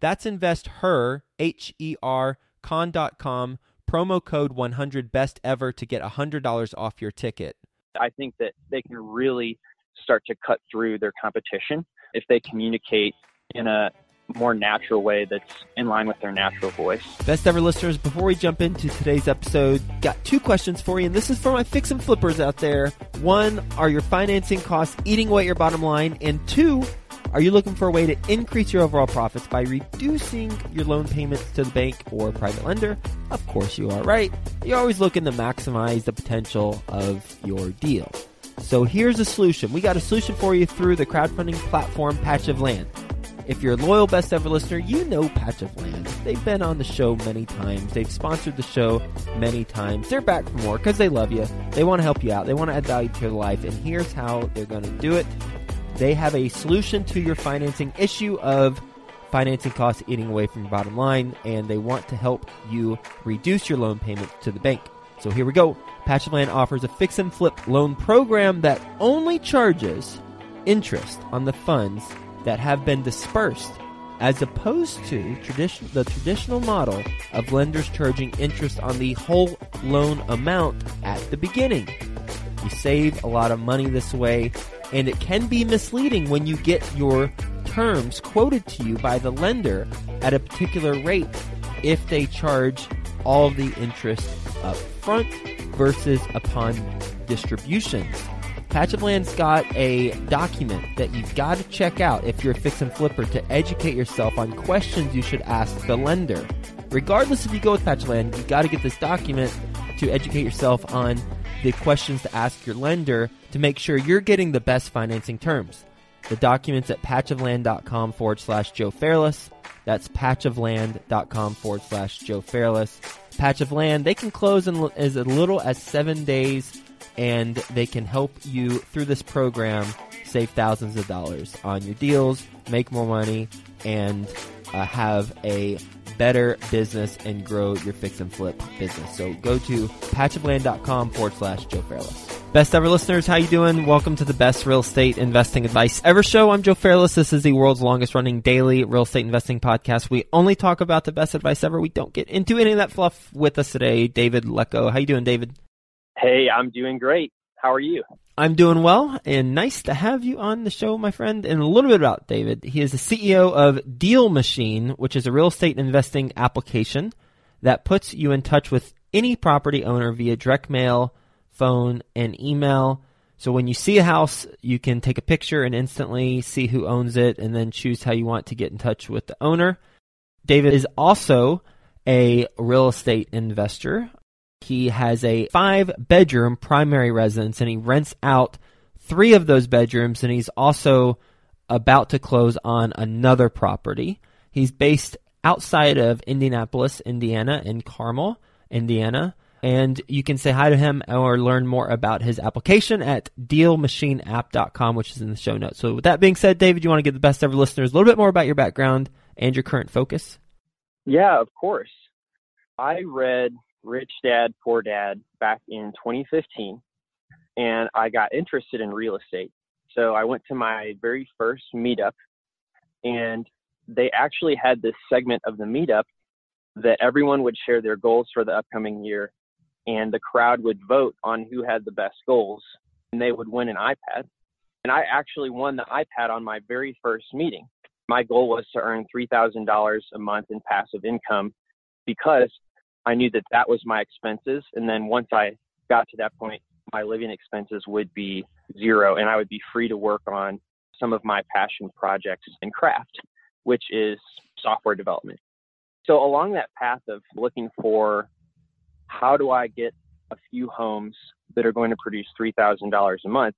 That's investher, H E R, con.com promo code 100 best ever to get $100 off your ticket. I think that they can really start to cut through their competition if they communicate in a more natural way that's in line with their natural voice. Best ever listeners, before we jump into today's episode, got two questions for you, and this is for my fix and flippers out there. One, are your financing costs eating away at your bottom line? And two, are you looking for a way to increase your overall profits by reducing your loan payments to the bank or private lender? Of course you are, right? You're always looking to maximize the potential of your deal. So here's a solution. We got a solution for you through the crowdfunding platform Patch of Land. If you're a loyal best ever listener, you know Patch of Land. They've been on the show many times. They've sponsored the show many times. They're back for more because they love you. They want to help you out. They want to add value to your life. And here's how they're going to do it. They have a solution to your financing issue of financing costs eating away from your bottom line, and they want to help you reduce your loan payments to the bank. So here we go. Patch of Land offers a fix and flip loan program that only charges interest on the funds that have been dispersed, as opposed to tradition, the traditional model of lenders charging interest on the whole loan amount at the beginning. You save a lot of money this way, and it can be misleading when you get your terms quoted to you by the lender at a particular rate if they charge all the interest up front versus upon distributions. Patch of Land's got a document that you've got to check out if you're a fix and flipper to educate yourself on questions you should ask the lender. Regardless if you go with Patch of Land, you've got to get this document to educate yourself on the questions to ask your lender to make sure you're getting the best financing terms. The documents at patchofland.com forward slash Joe Fairless. That's patchofland.com forward slash Joe Fairless. Patch of Land, they can close in as little as seven days and they can help you through this program save thousands of dollars on your deals, make more money, and uh, have a better business and grow your fix and flip business. So go to patchofland.com forward slash Joe Fairless. Best ever listeners, how you doing? Welcome to the best real estate investing advice ever show. I'm Joe Fairless. This is the world's longest running daily real estate investing podcast. We only talk about the best advice ever. We don't get into any of that fluff with us today. David Lecko. How you doing, David? Hey, I'm doing great. How are you? I'm doing well, and nice to have you on the show, my friend. And a little bit about David. He is the CEO of Deal Machine, which is a real estate investing application that puts you in touch with any property owner via direct mail, phone, and email. So when you see a house, you can take a picture and instantly see who owns it and then choose how you want to get in touch with the owner. David is also a real estate investor. He has a five bedroom primary residence and he rents out three of those bedrooms and he's also about to close on another property. He's based outside of Indianapolis, Indiana, in Carmel, Indiana. And you can say hi to him or learn more about his application at dealmachineapp.com, which is in the show notes. So, with that being said, David, you want to give the best ever listeners a little bit more about your background and your current focus? Yeah, of course. I read Rich Dad, Poor Dad back in 2015, and I got interested in real estate. So I went to my very first meetup, and they actually had this segment of the meetup that everyone would share their goals for the upcoming year, and the crowd would vote on who had the best goals, and they would win an iPad. And I actually won the iPad on my very first meeting. My goal was to earn $3,000 a month in passive income because I knew that that was my expenses. And then once I got to that point, my living expenses would be zero and I would be free to work on some of my passion projects in craft, which is software development. So along that path of looking for how do I get a few homes that are going to produce $3,000 a month,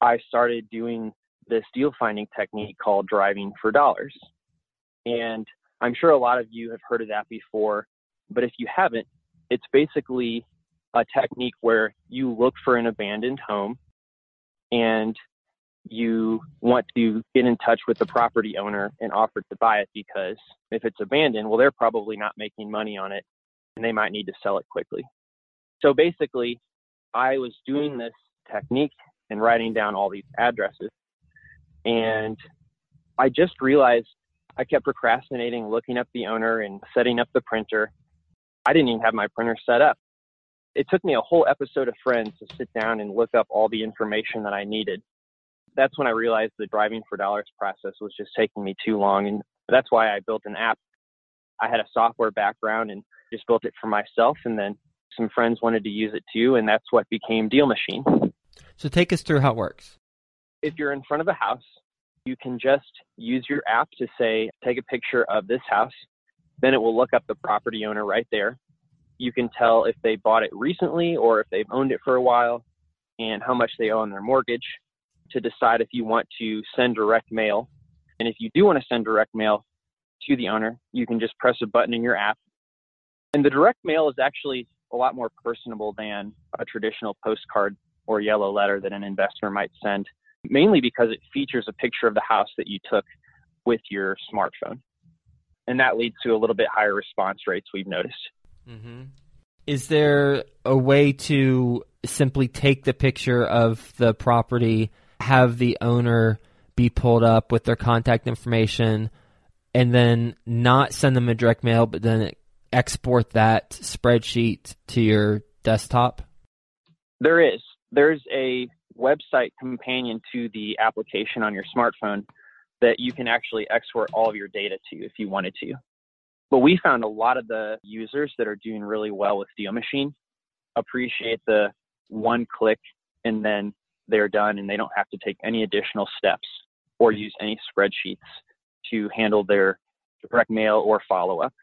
I started doing this deal finding technique called driving for dollars. And I'm sure a lot of you have heard of that before, but if you haven't, it's basically a technique where you look for an abandoned home and you want to get in touch with the property owner and offer to buy it because if it's abandoned, well, they're probably not making money on it and they might need to sell it quickly. So basically, I was doing this technique and writing down all these addresses. And I just realized I kept procrastinating, looking up the owner and setting up the printer. I didn't even have my printer set up. It took me a whole episode of Friends to sit down and look up all the information that I needed. That's when I realized the driving for dollars process was just taking me too long. And that's why I built an app. I had a software background and just built it for myself. And then some friends wanted to use it too. And that's what became Deal Machine. So take us through how it works. If you're in front of a house, you can just use your app to say, take a picture of this house. Then it will look up the property owner right there. You can tell if they bought it recently or if they've owned it for a while and how much they owe on their mortgage to decide if you want to send direct mail. And if you do want to send direct mail to the owner, you can just press a button in your app. And the direct mail is actually a lot more personable than a traditional postcard or yellow letter that an investor might send, mainly because it features a picture of the house that you took with your smartphone. And that leads to a little bit higher response rates we've noticed. Mm-hmm. Is there a way to simply take the picture of the property, have the owner be pulled up with their contact information, and then not send them a direct mail, but then export that spreadsheet to your desktop? There is there's a website companion to the application on your smartphone that you can actually export all of your data to if you wanted to. But we found a lot of the users that are doing really well with Deal Machine appreciate the one click and then they're done and they don't have to take any additional steps or use any spreadsheets to handle their direct mail or follow up.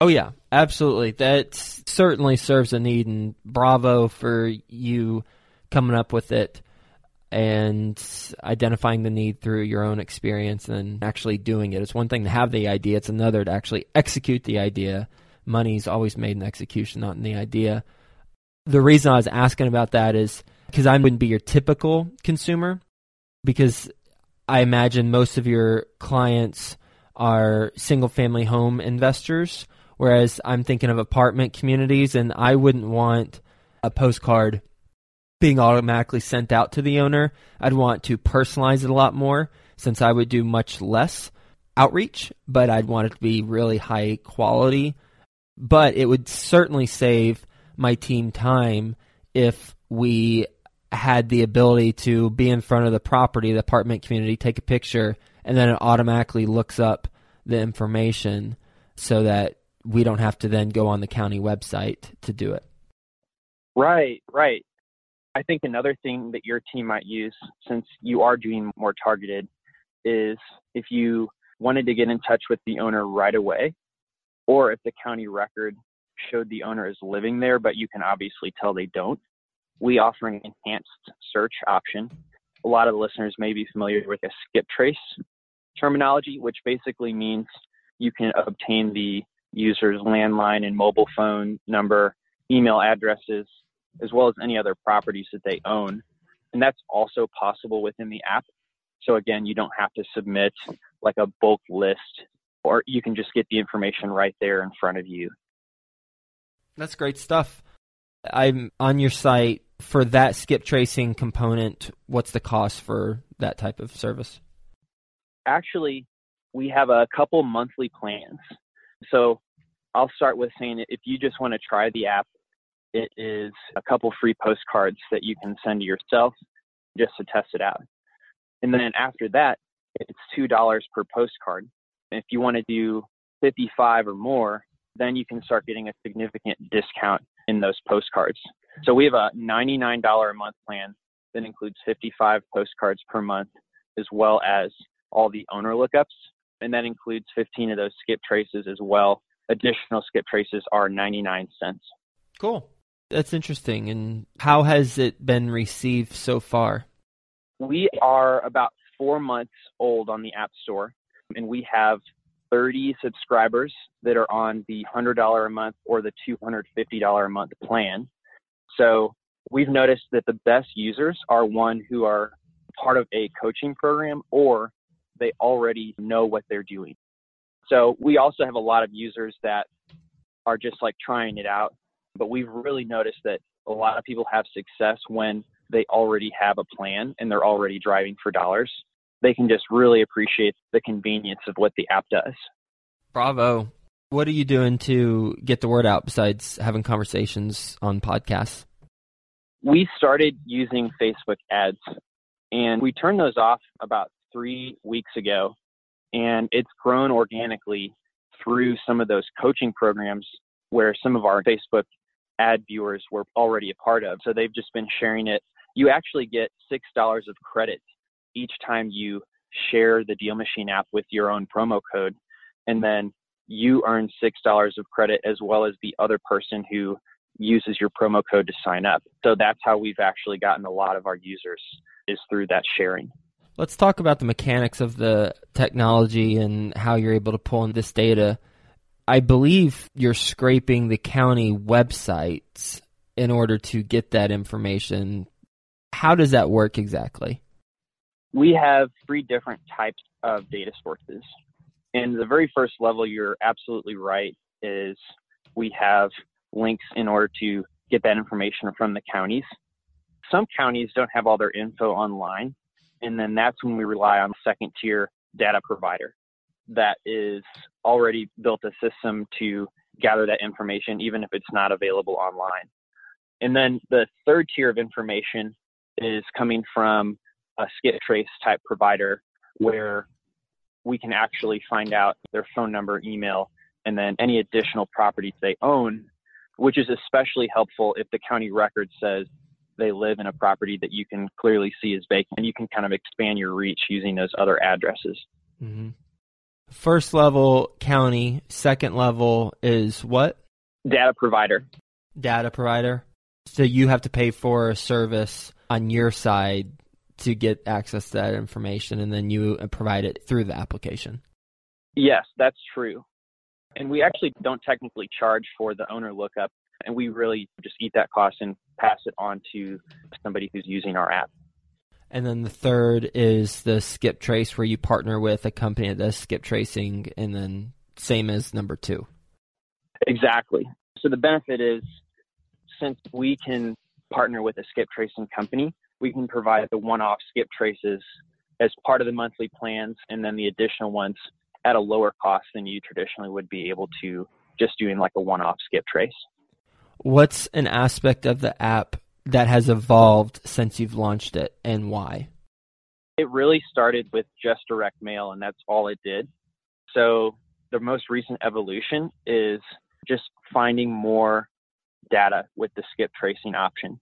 Oh yeah, absolutely. That certainly serves a need and bravo for you coming up with it and identifying the need through your own experience and actually doing it. It's one thing to have the idea, it's another to actually execute the idea. Money's always made in execution, not in the idea. The reason I was asking about that is because I wouldn't be your typical consumer, because I imagine most of your clients are single family home investors, whereas I'm thinking of apartment communities, and I wouldn't want a postcard being automatically sent out to the owner. I'd want to personalize it a lot more since I would do much less outreach, but I'd want it to be really high quality. But it would certainly save my team time if we had the ability to be in front of the property, the apartment community, take a picture, and then it automatically looks up the information so that we don't have to then go on the county website to do it. Right, right. I think another thing that your team might use, since you are doing more targeted, is if you wanted to get in touch with the owner right away, or if the county record showed the owner is living there, but you can obviously tell they don't, we offer an enhanced search option. A lot of the listeners may be familiar with a skip trace terminology, which basically means you can obtain the user's landline and mobile phone number, email addresses, as well as any other properties that they own. And that's also possible within the app. So again, you don't have to submit like a bulk list or you can just get the information right there in front of you. That's great stuff. I'm on your site for that skip tracing component. What's the cost for that type of service? Actually, we have a couple monthly plans. So I'll start with saying if you just want to try the app it is a couple free postcards that you can send to yourself just to test it out. And then after that, it's $2 per postcard. If you want to do 55 or more, then you can start getting a significant discount in those postcards. So we have a $99 a month plan that includes 55 postcards per month, as well as all the owner lookups. And that includes 15 of those skip traces as well. Additional skip traces are 99 cents. Cool. That's interesting. And how has it been received so far? We are about four months old on the App Store, and we have 30 subscribers that are on the $100 a month or the $250 a month plan. So we've noticed that the best users are one who are part of a coaching program or they already know what they're doing. So we also have a lot of users that are just like trying it out, but we've really noticed that a lot of people have success when they already have a plan and they're already driving for dollars. They can just really appreciate the convenience of what the app does. Bravo. What are you doing to get the word out besides having conversations on podcasts? We started using Facebook ads and we turned those off about three weeks ago. And it's grown organically through some of those coaching programs where some of our Facebook ad viewers were already a part of. So they've just been sharing it. You actually get $6 of credit each time you share the Deal Machine app with your own promo code. And then you earn $6 of credit as well as the other person who uses your promo code to sign up. So that's how we've actually gotten a lot of our users is through that sharing. Let's talk about the mechanics of the technology and how you're able to pull in this data. I believe you're scraping the county websites in order to get that information. How does that work exactly? We have three different types of data sources. And the very first level, you're absolutely right, is we have links in order to get that information from the counties. Some counties don't have all their info online, and then that's when we rely on second tier data provider that is already built a system to gather that information, even if it's not available online. And then the third tier of information is coming from a skip trace type provider where we can actually find out their phone number, email, and then any additional properties they own, which is especially helpful if the county record says they live in a property that you can clearly see is vacant, and you can kind of expand your reach using those other addresses. Mm-hmm. First level county, second level is what? Data provider. Data provider. So you have to pay for a service on your side to get access to that information, and then you provide it through the application. Yes, that's true. And we actually don't technically charge for the owner lookup and we really just eat that cost and pass it on to somebody who's using our app. And then the third is the skip trace, where you partner with a company that does skip tracing, and then same as number two. Exactly. So the benefit is since we can partner with a skip tracing company, we can provide the one off skip traces as part of the monthly plans and then the additional ones at a lower cost than you traditionally would be able to just doing like a one off skip trace. What's an aspect of the app that has evolved since you've launched it and why? It really started with just direct mail, and that's all it did. So the most recent evolution is just finding more data with the skip tracing option.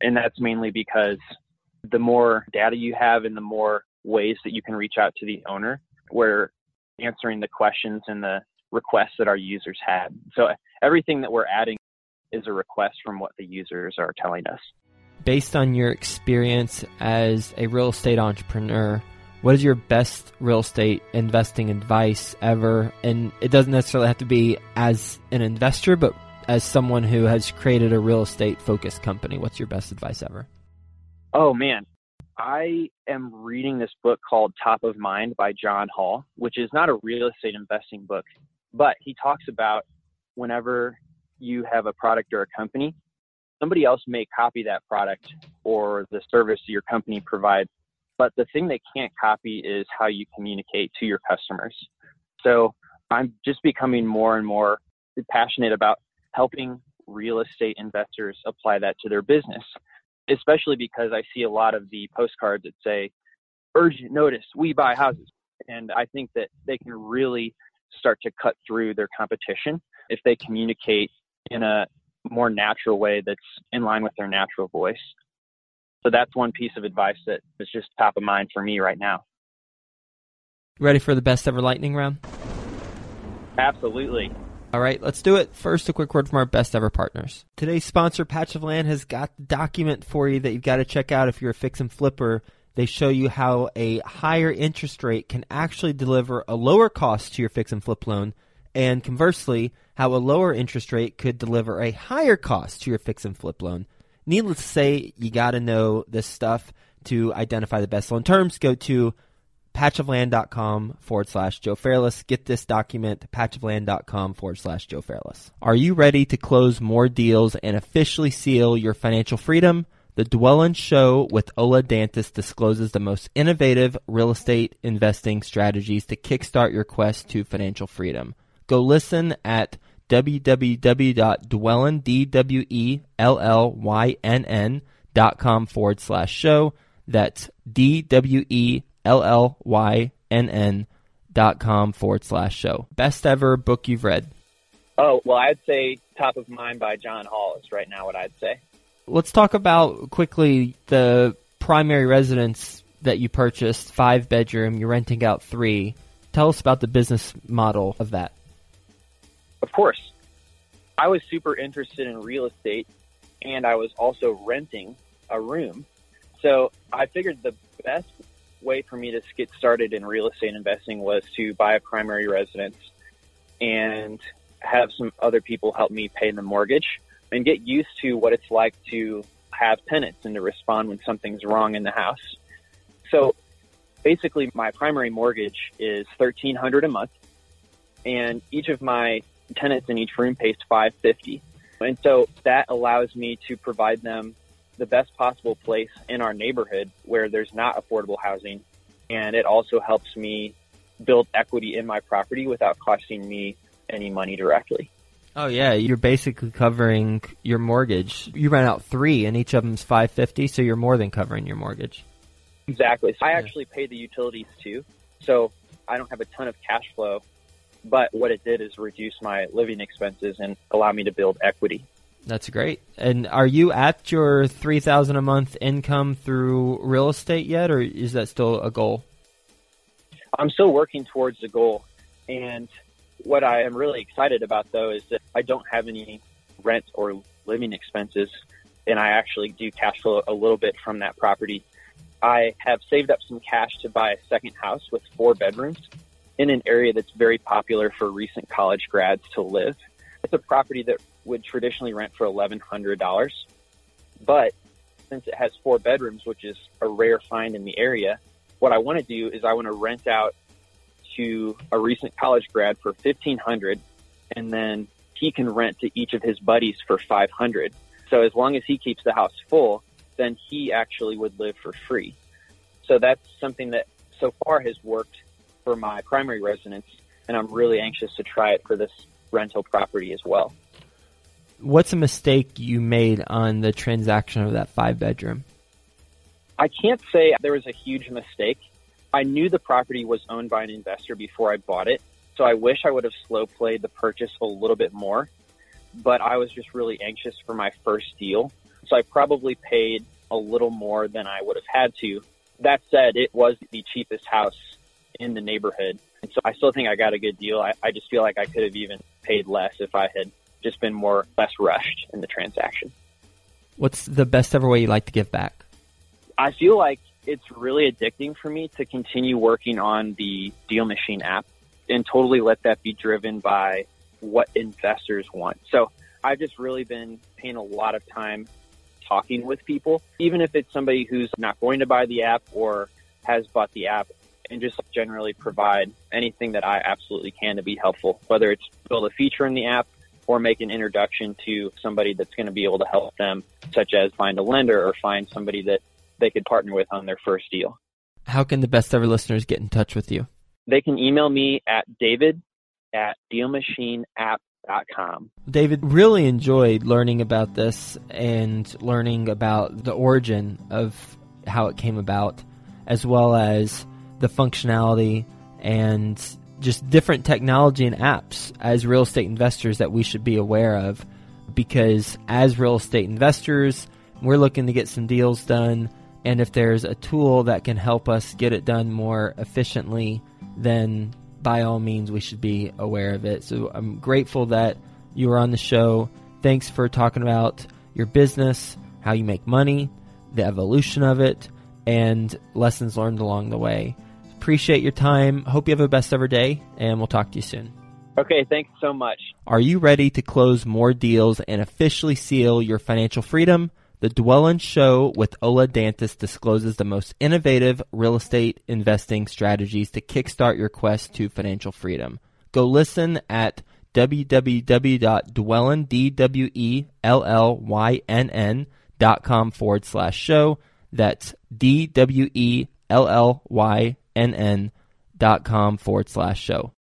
And that's mainly because the more data you have and the more ways that you can reach out to the owner, we're answering the questions and the requests that our users had. So everything that we're adding is a request from what the users are telling us. Based on your experience as a real estate entrepreneur, what is your best real estate investing advice ever? And it doesn't necessarily have to be as an investor, but as someone who has created a real estate focused company. What's your best advice ever? Oh, man. I am reading this book called Top of Mind by John Hall, which is not a real estate investing book, but he talks about whenever you have a product or a company, somebody else may copy that product or the service your company provides. But the thing they can't copy is how you communicate to your customers. So I'm just becoming more and more passionate about helping real estate investors apply that to their business, especially because I see a lot of the postcards that say, urgent notice, we buy houses. And I think that they can really start to cut through their competition if they communicate in a more natural way that's in line with their natural voice. So that's one piece of advice that is just top of mind for me right now. Ready for the best ever lightning round? Absolutely. All right, let's do it. First, a quick word from our best ever partners. Today's sponsor, Patch of Land, has got the document for you that you've got to check out if you're a fix and flipper. They show you how a higher interest rate can actually deliver a lower cost to your fix and flip loan, and conversely, how a lower interest rate could deliver a higher cost to your fix and flip loan. Needless to say, you got to know this stuff to identify the best loan terms. Go to patchofland.com forward slash Joe Fairless. Get this document, patchofland.com forward slash Joe Fairless. Are you ready to close more deals and officially seal your financial freedom? The Dwellynn Show with Ola Dantis discloses the most innovative real estate investing strategies to kickstart your quest to financial freedom. Go listen at www.dwellynn, D-W-E-L-L-Y-N-N dot com forward slash show. That's D-W-E L L Y N N dot com forward slash show. Best ever book you've read? Oh, well, I'd say Top of Mind by John Hall is right now what I'd say. Let's talk about quickly the primary residence that you purchased, five bedroom, you're renting out three. Tell us about the business model of that. Of course. I was super interested in real estate and I was also renting a room. So I figured the best way for me to get started in real estate investing was to buy a primary residence and have some other people help me pay the mortgage and get used to what it's like to have tenants and to respond when something's wrong in the house. So basically my primary mortgage is 1300 a month and each of my tenants in each room pays 550. And so that allows me to provide them the best possible place in our neighborhood where there's not affordable housing. And it also helps me build equity in my property without costing me any money directly. Oh yeah, you're basically covering your mortgage. You rent out three, and each of them's five fifty, so you're more than covering your mortgage. Exactly. So I actually pay the utilities too, so I don't have a ton of cash flow. But what it did is reduce my living expenses and allow me to build equity. That's great. And are you at your three thousand a month income through real estate yet, or is that still a goal? I'm still working towards the goal, and what I am really excited about though is that I don't have any rent or living expenses, and I actually do cash flow a little bit from that property. I have saved up some cash to buy a second house with four bedrooms in an area that's very popular for recent college grads to live. It's a property that would traditionally rent for $1,100. But since it has four bedrooms, which is a rare find in the area, what I want to do is I want to rent out to a recent college grad for 1500 and then he can rent to each of his buddies for 500. So as long as he keeps the house full, then he actually would live for free. So that's something that so far has worked for my primary residence and I'm really anxious to try it for this rental property as well what's a mistake you made on the transaction of that five bedroom? I can't say there was a huge mistake. I knew the property was owned by an investor before I bought it, so I wish I would have slow played the purchase a little bit more. But I was just really anxious for my first deal, so I probably paid a little more than I would have had to. That said, it was the cheapest house in the neighborhood, and so I still think I got a good deal. I, I just feel like I could have even paid less if I had just been more less rushed in the transaction. What's the best ever way you like to give back? I feel like it's really addicting for me to continue working on the Deal Machine app and totally let that be driven by what investors want. So I've just really been paying a lot of time talking with people, even if it's somebody who's not going to buy the app or has bought the app and just generally provide anything that I absolutely can to be helpful, whether it's build a feature in the app or make an introduction to somebody that's going to be able to help them, such as find a lender or find somebody that they could partner with on their first deal. How can the best ever listeners get in touch with you? They can email me at david at dealmachineapp.com. David, really enjoyed learning about this and learning about the origin of how it came about, as well as the functionality and just different technology and apps as real estate investors that we should be aware of because as real estate investors, we're looking to get some deals done. And if there's a tool that can help us get it done more efficiently, then by all means, we should be aware of it. So I'm grateful that you were on the show. Thanks for talking about your business, how you make money, the evolution of it, and lessons learned along the way. Appreciate your time. Hope you have a best ever day, and we'll talk to you soon. Okay, thanks so much. Are you ready to close more deals and officially seal your financial freedom? The Dwellynn Show with Ola Dantis discloses the most innovative real estate investing strategies to kickstart your quest to financial freedom. Go listen at www.dwellynn, D-W-E-L-L-Y-N-N dot com forward slash show. That's D-W-E-L-L-Y-N-N dot com forward slash show.